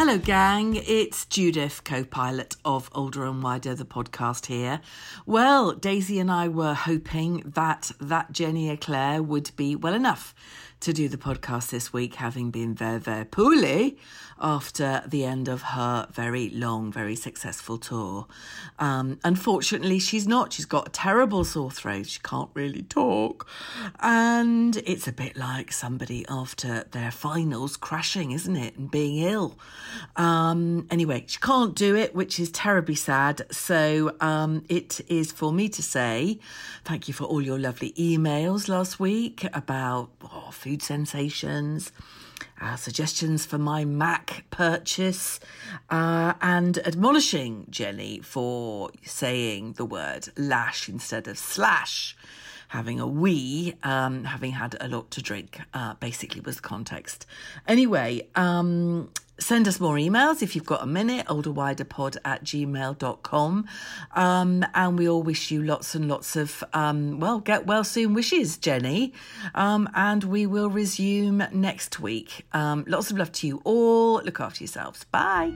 Hello, gang. It's Judith, co pilot of Older and Wider, the podcast here. Well, Daisy and I were hoping that that Jenny Eclair would be well enough to do the podcast this week, having been very, very poorly after the end of her very long, very successful tour. Um, unfortunately, she's not. She's got a terrible sore throat. She can't really talk. And it's a bit like somebody after their finals crashing, isn't it? And being ill. Um, anyway, she can't do it, which is terribly sad. So um, it is for me to say thank you for all your lovely emails last week about oh, food sensations uh, suggestions for my Mac purchase, uh, and admonishing Jenny for saying the word lash instead of slash. Having a wee, um, having had a lot to drink, uh, basically was the context. Anyway, um, Send us more emails if you've got a minute, olderwiderpod at gmail.com. Um, and we all wish you lots and lots of, um, well, get well soon wishes, Jenny. Um, and we will resume next week. Um, lots of love to you all. Look after yourselves. Bye.